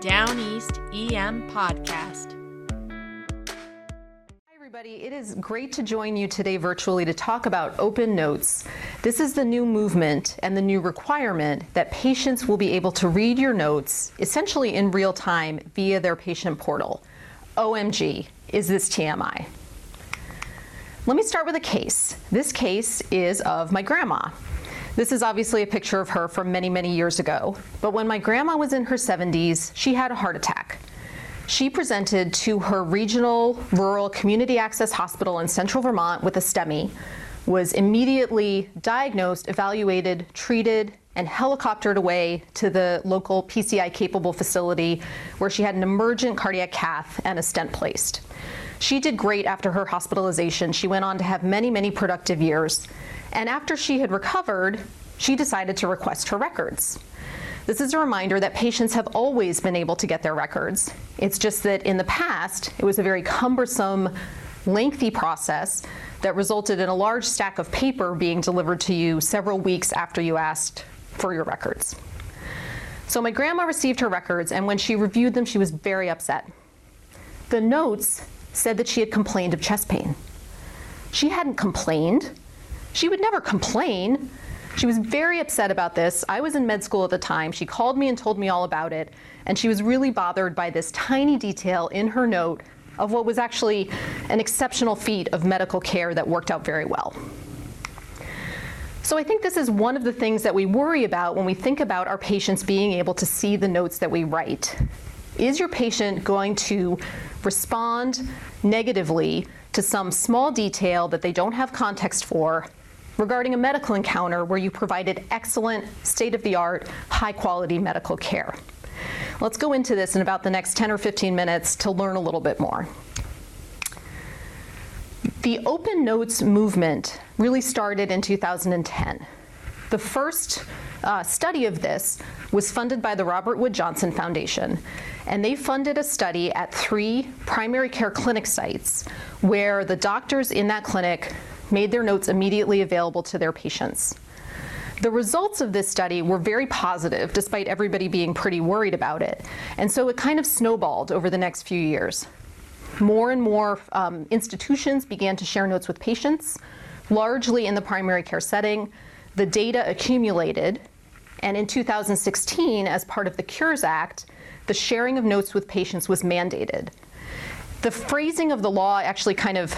Down East EM Podcast. Hi, everybody. It is great to join you today virtually to talk about open notes. This is the new movement and the new requirement that patients will be able to read your notes essentially in real time via their patient portal. OMG, is this TMI? Let me start with a case. This case is of my grandma. This is obviously a picture of her from many, many years ago. But when my grandma was in her 70s, she had a heart attack. She presented to her regional rural community access hospital in central Vermont with a STEMI, was immediately diagnosed, evaluated, treated, and helicoptered away to the local PCI capable facility where she had an emergent cardiac cath and a stent placed. She did great after her hospitalization. She went on to have many, many productive years. And after she had recovered, she decided to request her records. This is a reminder that patients have always been able to get their records. It's just that in the past, it was a very cumbersome, lengthy process that resulted in a large stack of paper being delivered to you several weeks after you asked for your records. So my grandma received her records, and when she reviewed them, she was very upset. The notes said that she had complained of chest pain. She hadn't complained. She would never complain. She was very upset about this. I was in med school at the time. She called me and told me all about it, and she was really bothered by this tiny detail in her note of what was actually an exceptional feat of medical care that worked out very well. So I think this is one of the things that we worry about when we think about our patients being able to see the notes that we write. Is your patient going to respond negatively to some small detail that they don't have context for regarding a medical encounter where you provided excellent, state of the art, high quality medical care. Let's go into this in about the next 10 or 15 minutes to learn a little bit more. The open notes movement really started in 2010. The first uh, study of this was funded by the Robert Wood Johnson Foundation, and they funded a study at three primary care clinic sites where the doctors in that clinic made their notes immediately available to their patients. The results of this study were very positive, despite everybody being pretty worried about it. And so it kind of snowballed over the next few years. More and more um, institutions began to share notes with patients, largely in the primary care setting. The data accumulated, and in 2016, as part of the Cures Act, the sharing of notes with patients was mandated. The phrasing of the law actually kind of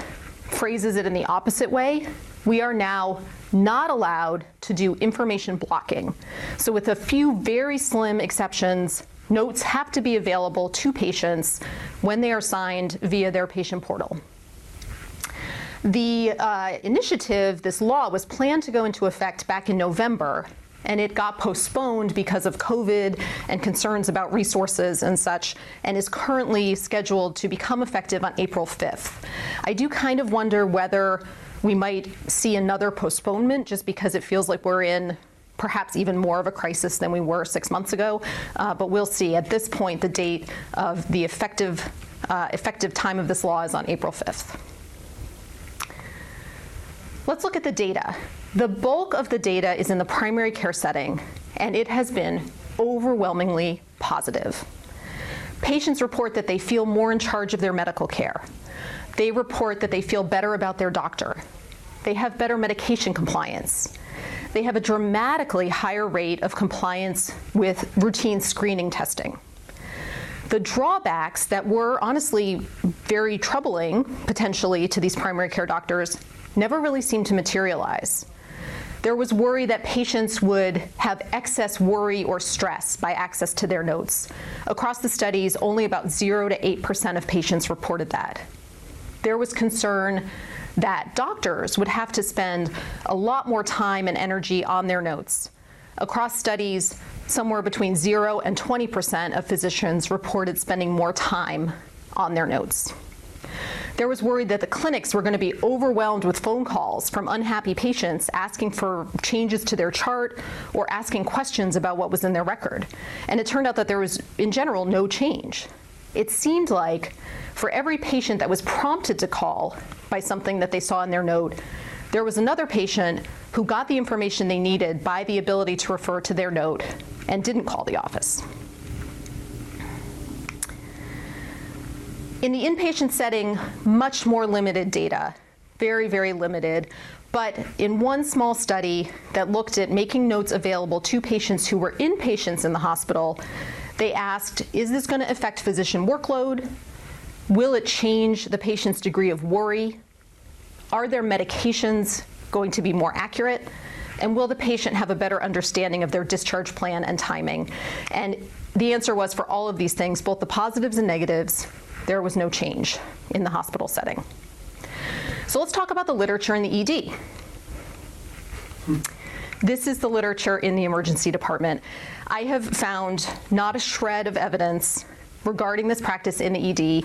phrases it in the opposite way. We are now not allowed to do information blocking. So, with a few very slim exceptions, notes have to be available to patients when they are signed via their patient portal. The uh, initiative, this law, was planned to go into effect back in November, and it got postponed because of COVID and concerns about resources and such, and is currently scheduled to become effective on April 5th. I do kind of wonder whether we might see another postponement just because it feels like we're in perhaps even more of a crisis than we were six months ago. Uh, but we'll see. At this point, the date of the effective, uh, effective time of this law is on April 5th. Let's look at the data. The bulk of the data is in the primary care setting, and it has been overwhelmingly positive. Patients report that they feel more in charge of their medical care. They report that they feel better about their doctor. They have better medication compliance. They have a dramatically higher rate of compliance with routine screening testing. The drawbacks that were honestly very troubling potentially to these primary care doctors never really seemed to materialize. There was worry that patients would have excess worry or stress by access to their notes. Across the studies, only about 0 to 8% of patients reported that. There was concern that doctors would have to spend a lot more time and energy on their notes. Across studies, somewhere between 0 and 20% of physicians reported spending more time on their notes. There was worry that the clinics were going to be overwhelmed with phone calls from unhappy patients asking for changes to their chart or asking questions about what was in their record. And it turned out that there was, in general, no change. It seemed like for every patient that was prompted to call by something that they saw in their note, there was another patient who got the information they needed by the ability to refer to their note and didn't call the office. In the inpatient setting, much more limited data, very, very limited. But in one small study that looked at making notes available to patients who were inpatients in the hospital, they asked Is this going to affect physician workload? Will it change the patient's degree of worry? Are their medications going to be more accurate? And will the patient have a better understanding of their discharge plan and timing? And the answer was for all of these things, both the positives and negatives, there was no change in the hospital setting. So let's talk about the literature in the ED. This is the literature in the emergency department. I have found not a shred of evidence regarding this practice in the ED,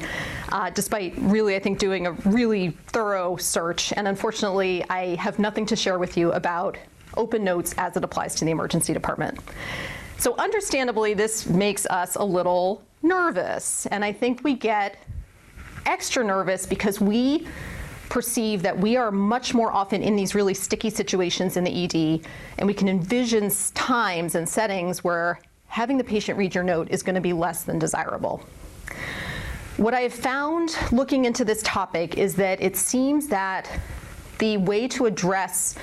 uh, despite really, I think, doing a really thorough search. And unfortunately, I have nothing to share with you about open notes as it applies to the emergency department. So, understandably, this makes us a little nervous. And I think we get extra nervous because we perceive that we are much more often in these really sticky situations in the ED, and we can envision times and settings where having the patient read your note is going to be less than desirable. What I have found looking into this topic is that it seems that the way to address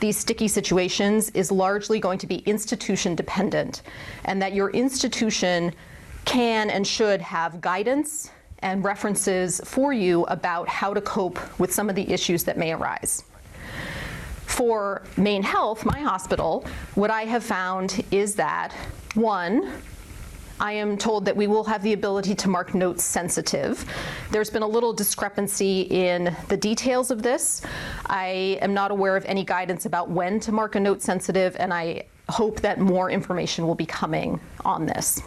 these sticky situations is largely going to be institution dependent, and that your institution can and should have guidance and references for you about how to cope with some of the issues that may arise. For Maine Health, my hospital, what I have found is that one, I am told that we will have the ability to mark notes sensitive. There's been a little discrepancy in the details of this. I am not aware of any guidance about when to mark a note sensitive, and I hope that more information will be coming on this.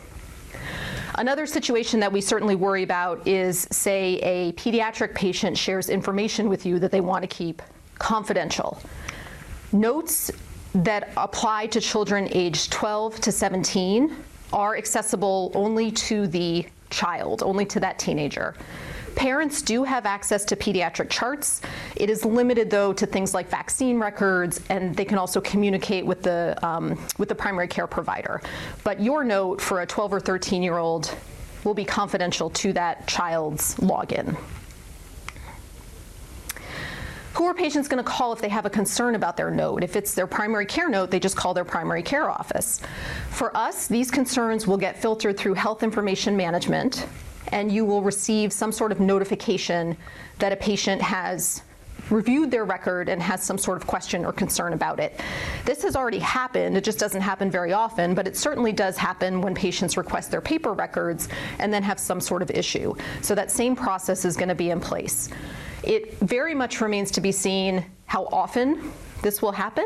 Another situation that we certainly worry about is, say, a pediatric patient shares information with you that they want to keep confidential. Notes that apply to children aged 12 to 17 are accessible only to the child, only to that teenager. Parents do have access to pediatric charts. It is limited, though, to things like vaccine records, and they can also communicate with the um, with the primary care provider. But your note for a 12 or 13 year old will be confidential to that child's login. Who are patients going to call if they have a concern about their note? If it's their primary care note, they just call their primary care office. For us, these concerns will get filtered through health information management, and you will receive some sort of notification that a patient has reviewed their record and has some sort of question or concern about it. This has already happened. It just doesn't happen very often, but it certainly does happen when patients request their paper records and then have some sort of issue. So that same process is going to be in place. It very much remains to be seen how often this will happen.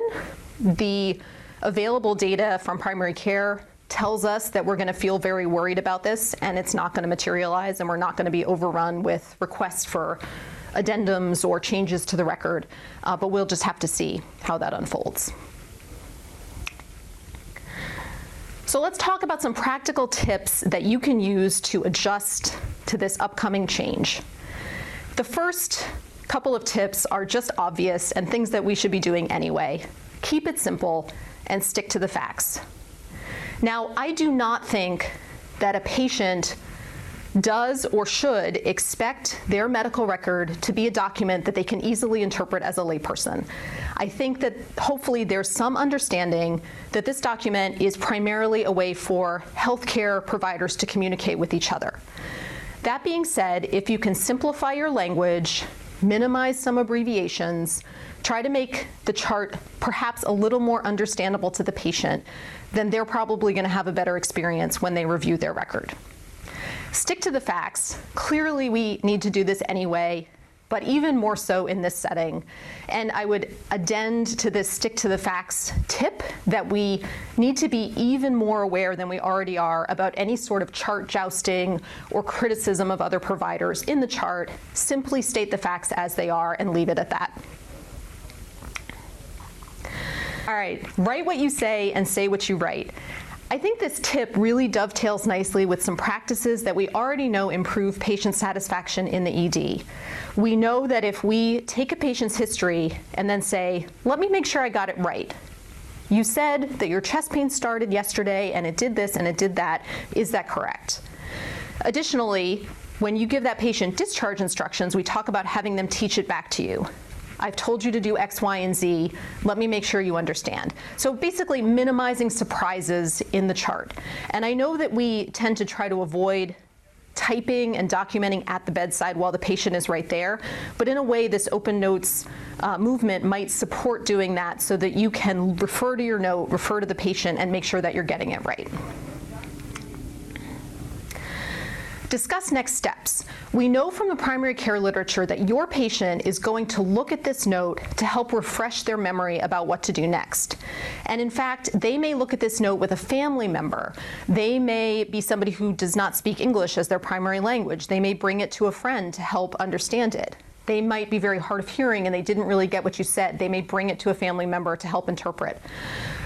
The available data from primary care tells us that we're going to feel very worried about this and it's not going to materialize and we're not going to be overrun with requests for addendums or changes to the record, uh, but we'll just have to see how that unfolds. So let's talk about some practical tips that you can use to adjust to this upcoming change. The first couple of tips are just obvious and things that we should be doing anyway. Keep it simple and stick to the facts. Now, I do not think that a patient does or should expect their medical record to be a document that they can easily interpret as a layperson. I think that hopefully there's some understanding that this document is primarily a way for healthcare providers to communicate with each other. That being said, if you can simplify your language, minimize some abbreviations, try to make the chart perhaps a little more understandable to the patient, then they're probably going to have a better experience when they review their record. Stick to the facts. Clearly, we need to do this anyway, but even more so in this setting. And I would addend to this stick to the facts tip that we need to be even more aware than we already are about any sort of chart jousting or criticism of other providers in the chart. Simply state the facts as they are and leave it at that. All right, write what you say and say what you write. I think this tip really dovetails nicely with some practices that we already know improve patient satisfaction in the ED. We know that if we take a patient's history and then say, let me make sure I got it right. You said that your chest pain started yesterday and it did this and it did that. Is that correct? Additionally, When you give that patient discharge instructions, we talk about having them teach it back to you. I've told you to do X, Y, and Z. Let me make sure you understand. So basically, minimizing surprises in the chart. And I know that we tend to try to avoid typing and documenting at the bedside while the patient is right there. But in a way, this open notes uh, movement might support doing that so that you can refer to your note, refer to the patient, and make sure that you're getting it right. Discuss next steps. We know from the primary care literature that your patient is going to look at this note to help refresh their memory about what to do next. And in fact, they may look at this note with a family member. They may be somebody who does not speak English as their primary language. They may bring it to a friend to help understand it. They might be very hard of hearing and they didn't really get what you said. They may bring it to a family member to help interpret.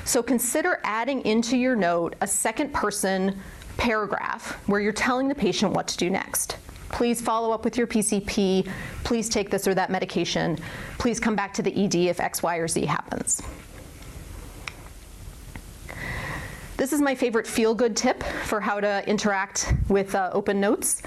So consider adding into your note a second person paragraph where you're telling the patient what to do next. Please follow up with your PCP. Please take this or that medication. Please come back to the ED if X, Y, or Z happens. This is my favorite feel good tip for how to interact with uh, open notes.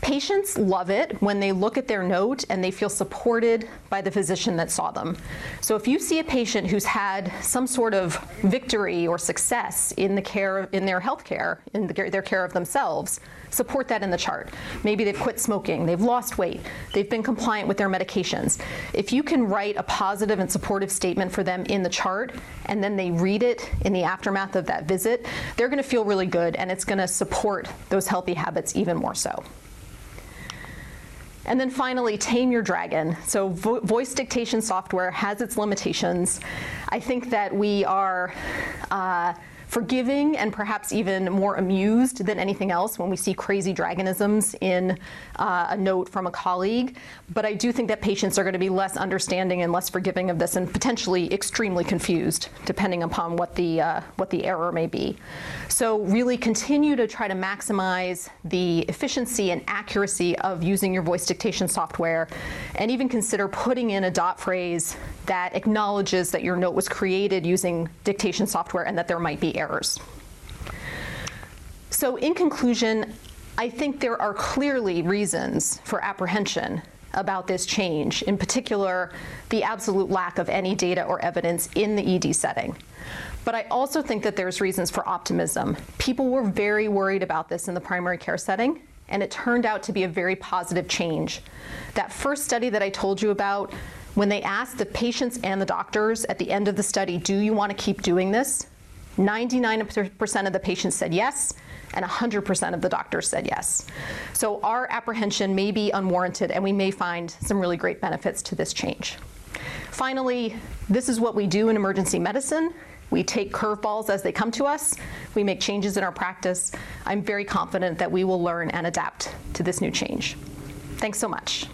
Patients love it when they look at their note and they feel supported by the physician that saw them. So if you see a patient who's had some sort of victory or success in the care in their health care, in the, their care of themselves, support that in the chart. Maybe they've quit smoking, they've lost weight, they've been compliant with their medications. If you can write a positive and supportive statement for them in the chart and then they read it in the aftermath of that visit, they're going to feel really good and it's going to support those healthy habits even more so. And then finally, tame your dragon. So, vo- voice dictation software has its limitations. I think that we are. Uh, forgiving and perhaps even more amused than anything else when we see crazy dragonisms in uh, a note from a colleague. But I do think that patients are going to be less understanding and less forgiving of this and potentially extremely confused depending upon what the, uh, what the error may be. So really continue to try to maximize the efficiency and accuracy of using your voice dictation software and even consider putting in a dot phrase that acknowledges that your note was created using dictation software and that there might be errors. So, in conclusion, I think there are clearly reasons for apprehension about this change, in particular, the absolute lack of any data or evidence in the ED setting. But I also think that there's reasons for optimism. People were very worried about this in the primary care setting, and it turned out to be a very positive change. That first study that I told you about, when they asked the patients and the doctors at the end of the study, Do you want to keep doing this? 99% of the patients said yes, and 100% of the doctors said yes. So our apprehension may be unwarranted, and we may find some really great benefits to this change. Finally, this is what we do in emergency medicine. We take curveballs as they come to us. We make changes in our practice. I'm very confident that we will learn and adapt to this new change. Thanks so much.